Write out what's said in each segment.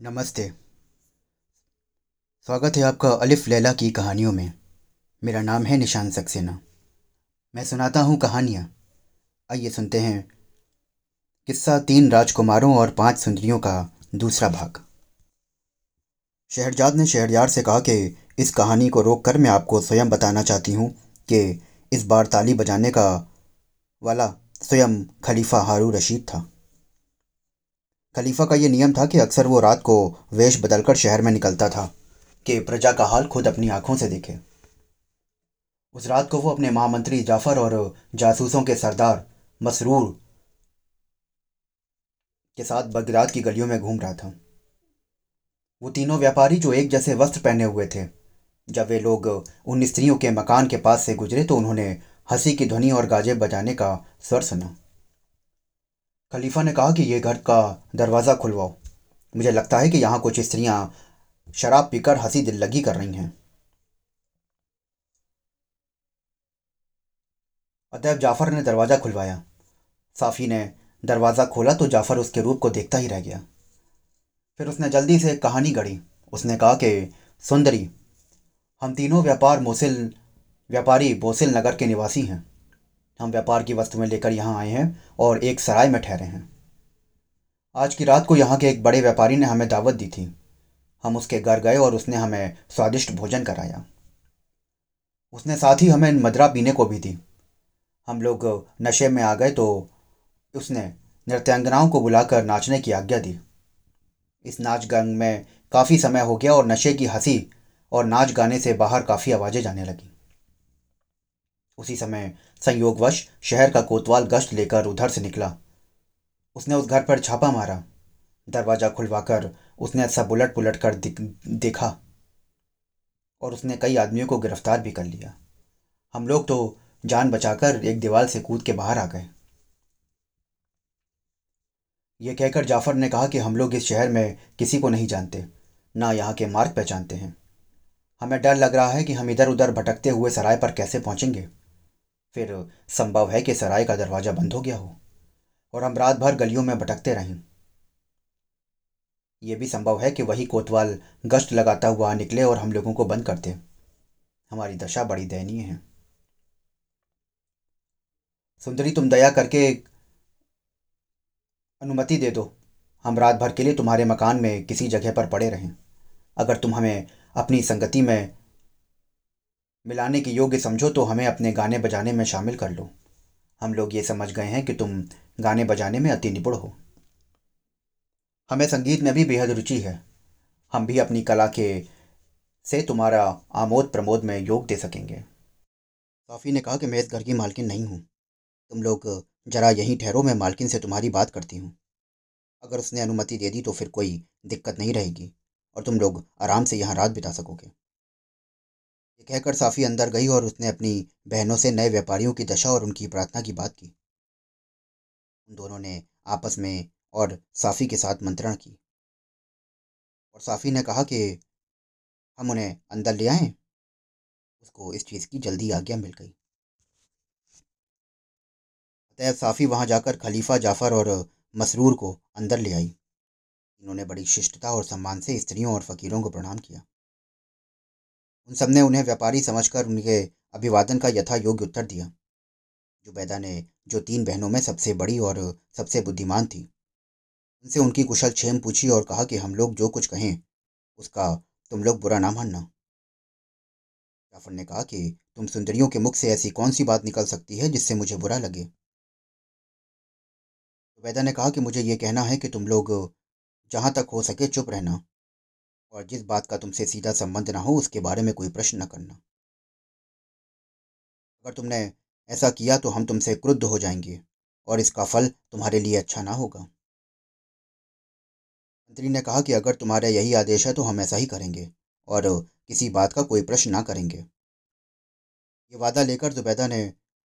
नमस्ते। स्वागत है आपका अलिफ लैला की कहानियों में। मेरा नाम है निशान सक्सेना। मैं सुनाता हूँ कहानियाँ। आइए सुनते हैं। किस्सा तीन राजकुमारों और पाँच सुंदरियों का दूसरा भाग। शहरजाद ने शहरयार से कहा कि इस कहानी को रोक कर मैं आपको स्वयं बताना चाहती हूँ कि इस बार ताली बजाने का वाला स्वयं खलीफा हारू रशीद था। खलीफा का ये नियम था कि अक्सर वो रात को वेश बदलकर शहर में निकलता था, कि प्रजा का हाल खुद अपनी आँखों से देखे। उस रात को वो अपने महामंत्री जाफ़र और जासूसों के सरदार मसरूर के साथ बगदाद की गलियों में घूम रहा था। वो तीनों व्यापारी जो एक जैसे वस्त्र पहने हुए थे, जब वे लोग उन स्त्रियों के मकान के पास से गुजरे तो उन्होंने हँसी की ध्वनि और गाजे बजाने का स्वर सुना। खलीफा ने कहा कि ये घर का दरवाज़ा खुलवाओ। मुझे लगता है कि यहाँ कुछ स्त्रियाँ शराब पीकर हँसी दिल लगी कर रही हैं। अतएव जाफ़र ने दरवाज़ा खुलवाया। साफ़ी ने दरवाज़ा खोला तो जाफ़र उसके रूप को देखता ही रह गया। फिर उसने जल्दी से कहानी गढ़ी। उसने कहा कि, सुंदरी, हम तीनों व्यापार मोसिल, व्यापारी बोसिल नगर के निवासी हैं। हम व्यापार की वस्तुएँ लेकर यहाँ आए हैं और एक सराय में ठहरे हैं। आज की रात को यहाँ के एक बड़े व्यापारी ने हमें दावत दी थी। हम उसके घर गए और उसने हमें स्वादिष्ट भोजन कराया। उसने साथ ही हमें मदरा पीने को भी दी। हम लोग नशे में आ गए तो उसने नृत्यांगनाओं को बुलाकर नाचने की आज्ञा दी। इस नाच गान में काफ़ी समय हो गया और नशे की हँसी और नाच गाने से बाहर काफ़ी आवाज़ें जाने लगी। उसी समय संयोगवश शहर का कोतवाल गश्त लेकर उधर से निकला। उसने उस घर पर छापा मारा। दरवाज़ा खुलवाकर उसने सब उलट पुलट कर देखा और उसने कई आदमियों को गिरफ़्तार भी कर लिया। हम लोग तो जान बचाकर एक दीवार से कूद के बाहर आ गए। ये कहकर जाफ़र ने कहा कि हम लोग इस शहर में किसी को नहीं जानते, ना यहाँ के मार्ग पहचानते हैं। हमें डर लग रहा है कि हम इधर उधर भटकते हुए सराय पर कैसे पहुँचेंगे। फिर संभव है कि सराय का दरवाज़ा बंद हो गया हो, और हम रात भर गलियों में भटकते रहें। यह भी संभव है कि वही कोतवाल गश्त लगाता हुआ निकले और हम लोगों को बंद कर दे। हमारी दशा बड़ी दयनीय है। सुंदरी, तुम दया करके अनुमति दे दो। हम रात भर के लिए तुम्हारे मकान में किसी जगह पर पड़े रहें। अगर तुम हमें अपनी संगति में मिलाने के योग्य समझो तो हमें अपने गाने बजाने में शामिल कर लो। हम लोग ये समझ गए हैं कि तुम गाने बजाने में अति निपुण हो। हमें संगीत में भी बेहद रुचि है। हम भी अपनी कला के से तुम्हारा आमोद प्रमोद में योग दे सकेंगे। साफ़ी ने कहा कि मैं इस घर की मालकिन नहीं हूँ। तुम लोग जरा यहीं ठहरो, मैं मालकिन से तुम्हारी बात करती हूँ। अगर उसने अनुमति दे दी तो फिर कोई दिक्कत नहीं रहेगी और तुम लोग आराम से यहाँ रात बिता सकोगे। ये कहकर साफ़ी अंदर गई और उसने अपनी बहनों से नए व्यापारियों की दशा और उनकी प्रार्थना की बात की। उन दोनों ने आपस में और साफ़ी के साथ मंत्रणा की। और साफ़ी ने कहा कि हम उन्हें अंदर ले आएँ। उसको इस चीज़ की जल्दी आज्ञा मिल गई। अतएव साफ़ी वहाँ जाकर खलीफा जाफ़र और मसरूर को अंदर ले आई। इन्होंने बड़ी शिष्टता और सम्मान से स्त्रियों और फ़कीरों को प्रणाम किया। उन सबने उन्हें व्यापारी समझकर उनके अभिवादन का यथा योग्य उत्तर दिया। जुबैदा ने, जो तीन बहनों में सबसे बड़ी और सबसे बुद्धिमान थी, उनसे उनकी कुशल छेम पूछी और कहा कि हम लोग जो कुछ कहें, उसका तुम लोग बुरा ना मानना। जाफ़र ने कहा कि तुम सुंदरियों के मुख से ऐसी कौन सी बात निकल सकती है जिससे मुझे बुरा लगे? जुबैदा ने कहा कि मुझे ये कहना है कि तुम लोग जहाँ तक हो सके चुप रहना। और जिस बात का तुमसे सीधा संबंध ना हो, उसके बारे में कोई प्रश्न न करना। अगर तुमने ऐसा किया तो हम तुमसे क्रुद्ध हो जाएँगे, और इसका फल तुम्हारे लिए अच्छा ना होगा। मंत्री ने कहा कि अगर तुम्हारा यही आदेश है तो हम ऐसा ही करेंगे, और किसी बात का कोई प्रश्न ना करेंगे। ये वादा लेकर जुबैदा ने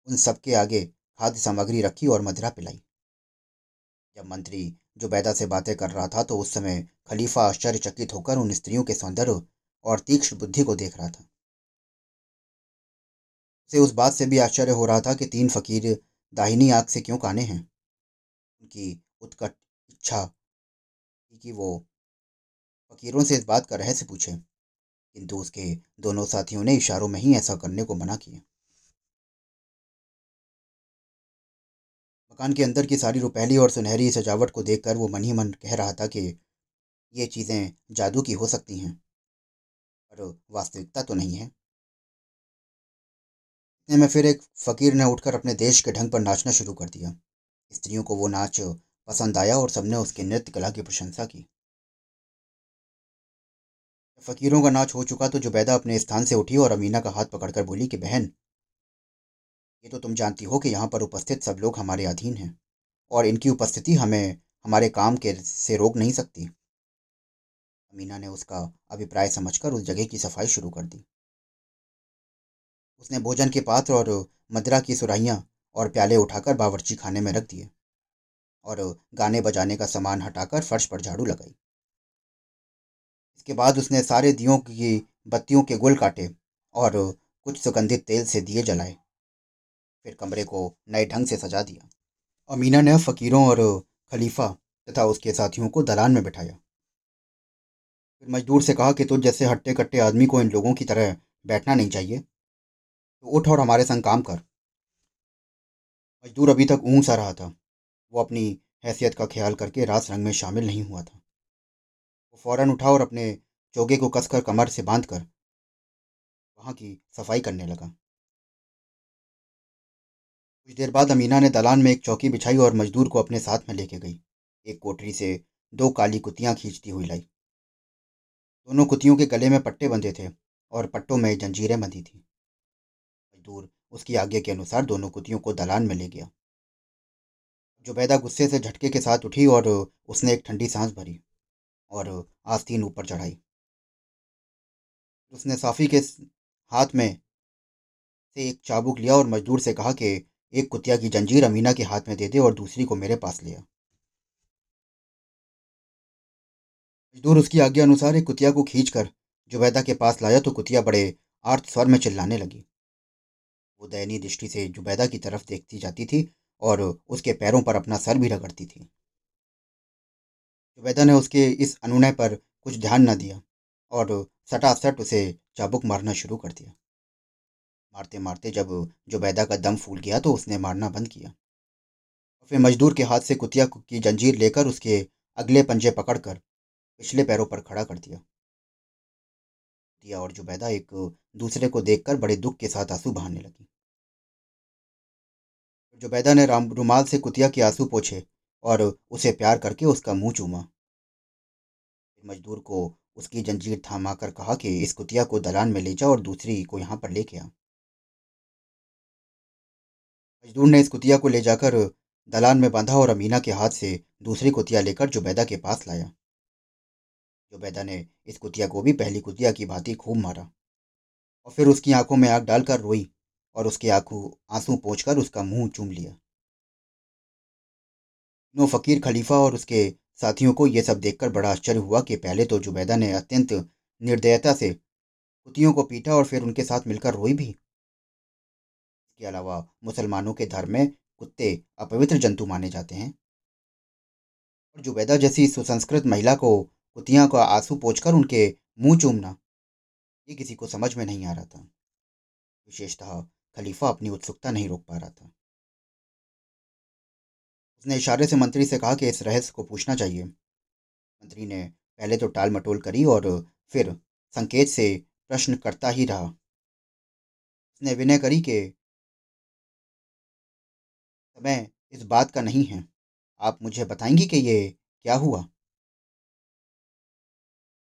उन सबके आगे खाद्य सामग्री रखी और मदिरा पिलाई। जब मंत्री जुबैदा से बातें कर रहा था तो उस समय खलीफा आश्चर्यचकित होकर उन स्त्रियों के सौंदर्य और तीक्ष्ण बुद्धि को देख रहा था। उसे उस बात से भी आश्चर्य हो रहा था कि तीन फकीर दाहिनी आँख से क्यों काने हैं? उनकी उत्कट इच्छा कि वो फकीरों से इस बात का रहस्य पूछे। किंतु उसके दोनों साथियों ने इशारों में ही ऐसा करने को मना किया। मकान के अंदर की सारी रुपहली और सुनहरी सजावट को देखकर वो मन ही मन कह रहा था कि ये चीज़ें जादू की हो सकती हैं, पर वास्तविकता तो नहीं है। इतने में फिर एक फकीर ने उठकर अपने देश के ढंग पर नाचना शुरू कर दिया। स्त्रियों को वो नाच पसंद आया और सबने उसके नृत्य कला की प्रशंसा की। फकीरों का नाच हो चुका तो जुबैदा अपने स्थान से उठी और अमीना का हाथ पकड़कर बोली कि, बहन ये तो तुम जानती हो कि यहाँ पर उपस्थित सब लोग हमारे अधीन हैं, और इनकी उपस्थिति हमें, हमारे काम के से रोक नहीं सकती। अमीना ने उसका अभिप्राय समझकर उस जगह की सफ़ाई शुरू कर दी। उसने भोजन के पात्र और मदरा की सुराहियाँ और प्याले उठाकर बावर्ची खाने में रख दिए, और गाने बजाने का सामान हटाकर फर्श पर झाड़ू लगाई। इसके बाद उसने सारे दियों की बत्तियों के गुल काटे और कुछ सुगंधित तेल से दिए जलाए। फिर कमरे को नए ढंग से सजा दिया। अमीना ने फकीरों और खलीफा तथा उसके साथियों को दलान में बिठाया। फिर मजदूर से कहा कि, तुझ जैसे हट्टे कट्टे आदमी को इन लोगों की तरह बैठना नहीं चाहिए। तो उठ और हमारे संग काम कर। मजदूर अभी तक ऊँग सा रहा था। वो अपनी हैसियत का ख्याल करके रास रंग में शामिल नहीं हुआ था। वो फ़ौरन उठा और अपने चोगे को कसकर कमर से बांधकर वहाँ की सफ़ाई करने लगा। कुछ देर बाद अमीना ने दलान में एक चौकी बिछाई और मजदूर को अपने साथ में लेके गई। एक कोठरी से दो काली कुतियाँ खींचती हुई लाई। दोनों कुतियों के गले में पट्टे बंधे थे और पट्टों में जंजीरें बंधी थी। मजदूर उसकी आज्ञा के अनुसार दोनों कुतियों को दलान में ले गया। जुबैदा गुस्से से झटके के साथ उठी और उसने एक ठंडी सांस भरी और आस्तीन ऊपर चढ़ाई। उसने साफी के हाथ में से एक चाबुक लिया और मजदूर से कहा कि एक कुतिया की जंजीर अमीना के हाथ में दे दे और दूसरी को मेरे पास लिया मजदूर उसकी आज्ञा अनुसार एक कुतिया को खींचकर जुबैदा के पास लाया तो कुतिया बड़े आर्त स्वर में चिल्लाने लगी। वो दयनीय दृष्टि से जुबैदा की तरफ़ देखती जाती थी और उसके पैरों पर अपना सर भी रगड़ती थी। जुबैदा ने उसके इस अनुनय पर कुछ ध्यान न दिया और सटासट उसे चाबुक मारना शुरू कर दिया। मारते मारते जब जुबैदा का दम फूल गया तो उसने मारना बंद किया। और फिर मजदूर के हाथ से कुतिया की जंजीर लेकर उसके अगले पंजे पकड़कर पिछले पैरों पर खड़ा कर दिया। दिया और जुबैदा एक दूसरे को देखकर बड़े दुख के साथ आँसू बहाने लगी। जुबैदा ने राम रुमाल से कुतिया के आँसू पोछे और उसे प्यार करके उसका मुँह चूमा। मजदूर को उसकी जंजीर थामा कर कहा कि इस कुतिया को दलान में ले जा और दूसरी को यहाँ पर लेके आ मजदूर ने इस कुतिया को ले जाकर दलान में बांधा और अमीना के हाथ से दूसरी कुतिया लेकर जुबैदा के पास लाया। जुबैदा ने इस कुतिया को भी पहली कुतिया की भांति खूब मारा और फिर उसकी आँखों में आग डालकर रोई और उसके आँखों, आँसू पोंछकर उसका मुँह चूम लिया। नो फकीर खलीफा और उसके साथियों को यह सब देखकर बड़ा आश्चर्य हुआ कि पहले तो जुबैदा ने अत्यंत निर्दयता से कुतियों को पीटा और फिर उनके साथ मिलकर रोई भी। इसके अलावा मुसलमानों के धर्म में कुत्ते अपवित्र जंतु माने जाते हैं। और जुबैदा जैसी सुसंस्कृत महिला को कुतियाँ का आँसू पोछकर उनके मुँह चूमना, ये किसी को समझ में नहीं आ रहा था। विशेषतः खलीफा अपनी उत्सुकता नहीं रोक पा रहा था। उसने इशारे से मंत्री से कहा कि इस रहस्य को पूछना चाहिए। मंत्री ने पहले तो टाल मटोल करी और फिर संकेत से प्रश्न करता ही रहा। उसने विनय करी कि समय इस बात का नहीं है। आप मुझे बताएँगी कि ये क्या हुआ?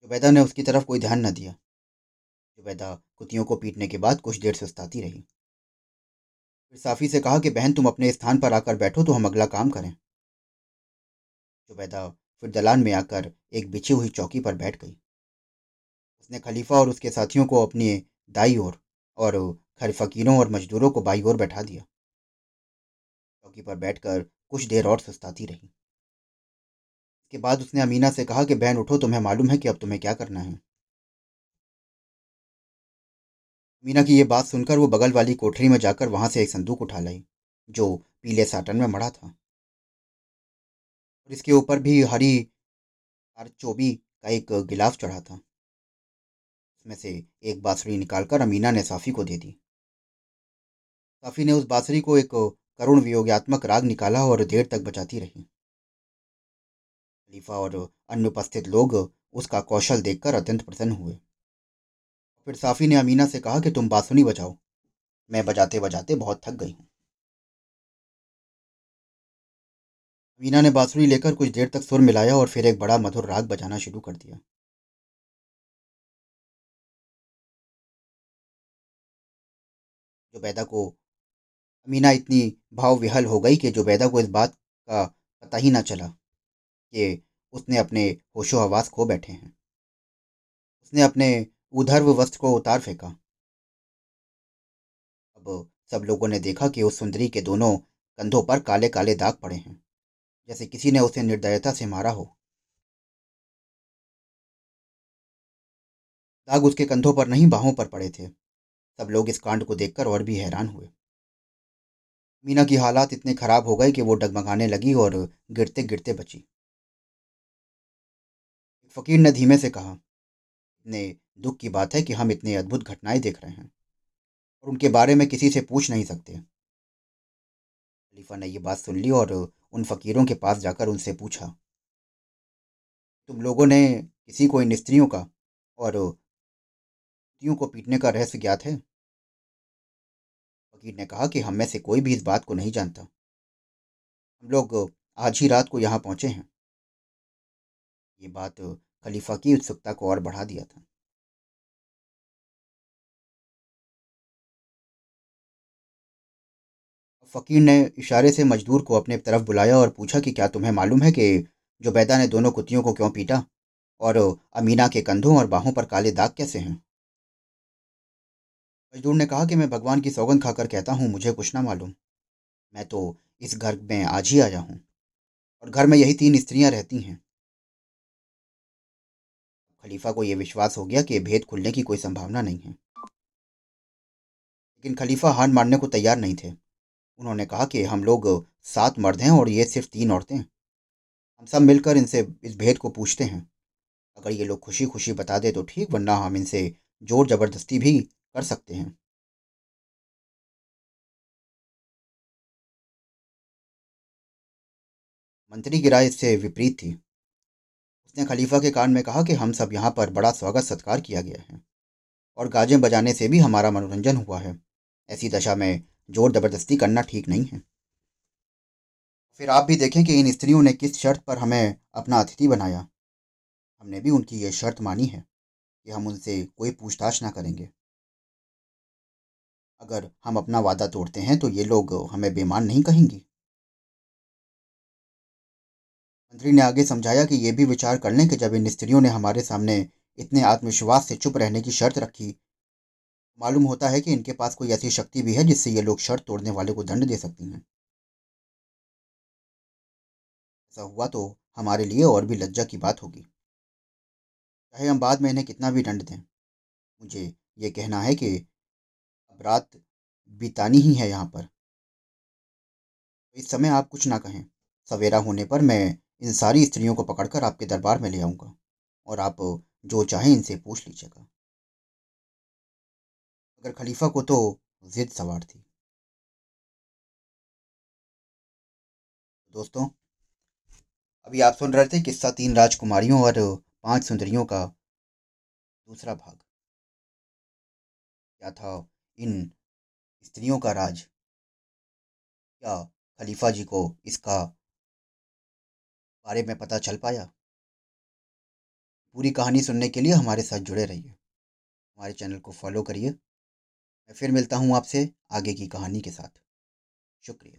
जुबैदा ने उसकी तरफ़ कोई ध्यान न दिया। जुबैदा कुतियों को पीटने के बाद कुछ देर सुस्ताती रही। फिर साफ़ी से कहा कि, बहन, तुम अपने स्थान पर आकर बैठो तो हम अगला काम करें। जुबैदा फिर दलान में आकर एक बिछी हुई चौकी पर बैठ गई। उसने खलीफा और उसके साथियों को अपनी दाई ओर और खर फकीरों और मजदूरों को बाई ओर बैठा दिया। चौकी पर बैठकर कुछ देर और सुस्ताती रही। इसके बाद उसने अमीना से कहा कि, बहन, उठो, तुम्हें मालूम है कि अब तुम्हें क्या करना है। मीना की ये बात सुनकर वो बगल वाली कोठरी में जाकर वहाँ से एक संदूक उठा लाई, जो पीले साटन में मड़ा था। और इसके ऊपर भी हरी चोबी का एक गिलाफ चढ़ा था। उसमें से एक बांसुरी निकालकर अमीना ने साफ़ी को दे दी। साफ़ी ने उस बांसुरी को एक करुण वियोगात्मक राग निकाला और देर तक बचाती रही। खलीफा और अन्य उपस्थित लोग उसका कौशल देखकर अत्यंत प्रसन्न हुए। फिर साफ़ी ने अमीना से कहा कि, तुम बांसुरी बजाओ। मैं बजाते बजाते बहुत थक गई हूँ। अमीना ने बांसुरी लेकर कुछ देर तक सुर मिलाया और फिर एक बड़ा मधुर राग बजाना शुरू कर दिया। जुबैदा को अमीना इतनी भाव विहल हो गई कि जुबैदा को इस बात का पता ही ना चला कि उसने अपने होशो हवास खो बैठे हैं। उसने अपने उधर्व वस्त्र को उतार फेंका। अब सब लोगों ने देखा कि उस सुंदरी के दोनों कंधों पर काले काले दाग पड़े हैं, जैसे किसी ने उसे निर्दयता से मारा हो। दाग उसके कंधों पर नहीं, बाहों पर पड़े थे। सब लोग इस कांड को देखकर और भी हैरान हुए। मीना की हालात इतने खराब हो गए कि वो डगमगाने लगी और गिरते गिरते बची फकीर ने धीमे से कहा, इतने दुख की बात है कि हम इतने अद्भुत घटनाएँ देख रहे हैं और उनके बारे में किसी से पूछ नहीं सकते। खलीफा ने यह बात सुन ली और उन फकीरों के पास जाकर उनसे पूछा, तुम लोगों ने किसी को इन स्त्रियों का और स्त्रियों को पीटने का रहस्य ज्ञात है? फकीर ने कहा कि हम में से कोई भी इस बात को नहीं जानता। हम लोग आज ही रात को यहाँ पहुँचे हैं। ये बात खलीफा की उत्सुकता को और बढ़ा दिया था। फ़कीर ने इशारे से मजदूर को अपने तरफ़ बुलाया और पूछा कि क्या तुम्हें मालूम है कि जुबैदा ने दोनों कुतियों को क्यों पीटा? और अमीना के कंधों और बाहों पर काले दाग कैसे हैं? मजदूर ने कहा कि मैं भगवान की सौगंध खाकर कहता हूँ, मुझे कुछ ना मालूम। मैं तो इस घर में आज ही आया हूँ और घर में यही तीन स्त्रियाँ रहती हैं। खलीफा को यह विश्वास हो गया कि भेद खुलने की कोई संभावना नहीं है। लेकिन खलीफा हार मारने को तैयार नहीं थे। उन्होंने कहा कि हम लोग सात मर्द हैं और ये सिर्फ़ तीन औरतें हम सब मिलकर इनसे इस भेद को पूछते हैं। अगर ये लोग खुशी खुशी बता दे तो ठीक, वरना हम इनसे ज़ोर ज़बरदस्ती भी कर सकते हैं। मंत्री की राय इससे विपरीत थी। उसने खलीफा के कान में कहा कि हम सब यहाँ पर बड़ा स्वागत सत्कार किया गया है और गाजें बजाने से भी हमारा मनोरंजन हुआ है। ऐसी दशा में ज़ोर ज़बरदस्ती करना ठीक नहीं है। फिर आप भी देखें कि इन स्त्रियों ने किस शर्त पर हमें अपना अतिथि बनाया। हमने भी उनकी ये शर्त मानी है कि हम उनसे कोई पूछताछ ना करेंगे। अगर हम अपना वादा तोड़ते हैं तो ये लोग हमें बेमान नहीं कहेंगे। मंत्री ने आगे समझाया कि ये भी विचार कर लें कि जब इन स्त्रियों ने हमारे सामने इतने आत्मविश्वास से चुप रहने की शर्त रखी, मालूम होता है कि इनके पास कोई ऐसी शक्ति भी है जिससे ये लोग शर्त तोड़ने वाले को दंड दे सकती हैं। ऐसा हुआ तो हमारे लिए और भी लज्जा की बात होगी। चाहे हम बाद में इन्हें कितना भी दंड दें। मुझे ये कहना है कि रात बितानी ही है यहाँ पर। इस समय आप कुछ ना कहें। सवेरा होने पर मैं इन सारी स्त्रियों को पकड़कर आपके दरबार में ले आऊँगा और आप जो चाहें इनसे पूछ लीजिएगा। मगर खलीफा को तो जिद सवार थी। दोस्तों, अभी आप सुन रहे थे किस्सा तीन राजकुमारियों और पाँच सुंदरियों का दूसरा भाग। क्या था इन स्त्रियों का राज। क्या खलीफा जी को इसका बारे में पता चल पाया? पूरी कहानी सुनने के लिए हमारे साथ जुड़े रहिए। हमारे चैनल को फॉलो करिए। मैं फिर मिलता हूँ आपसे आगे की कहानी के साथ। शुक्रिया।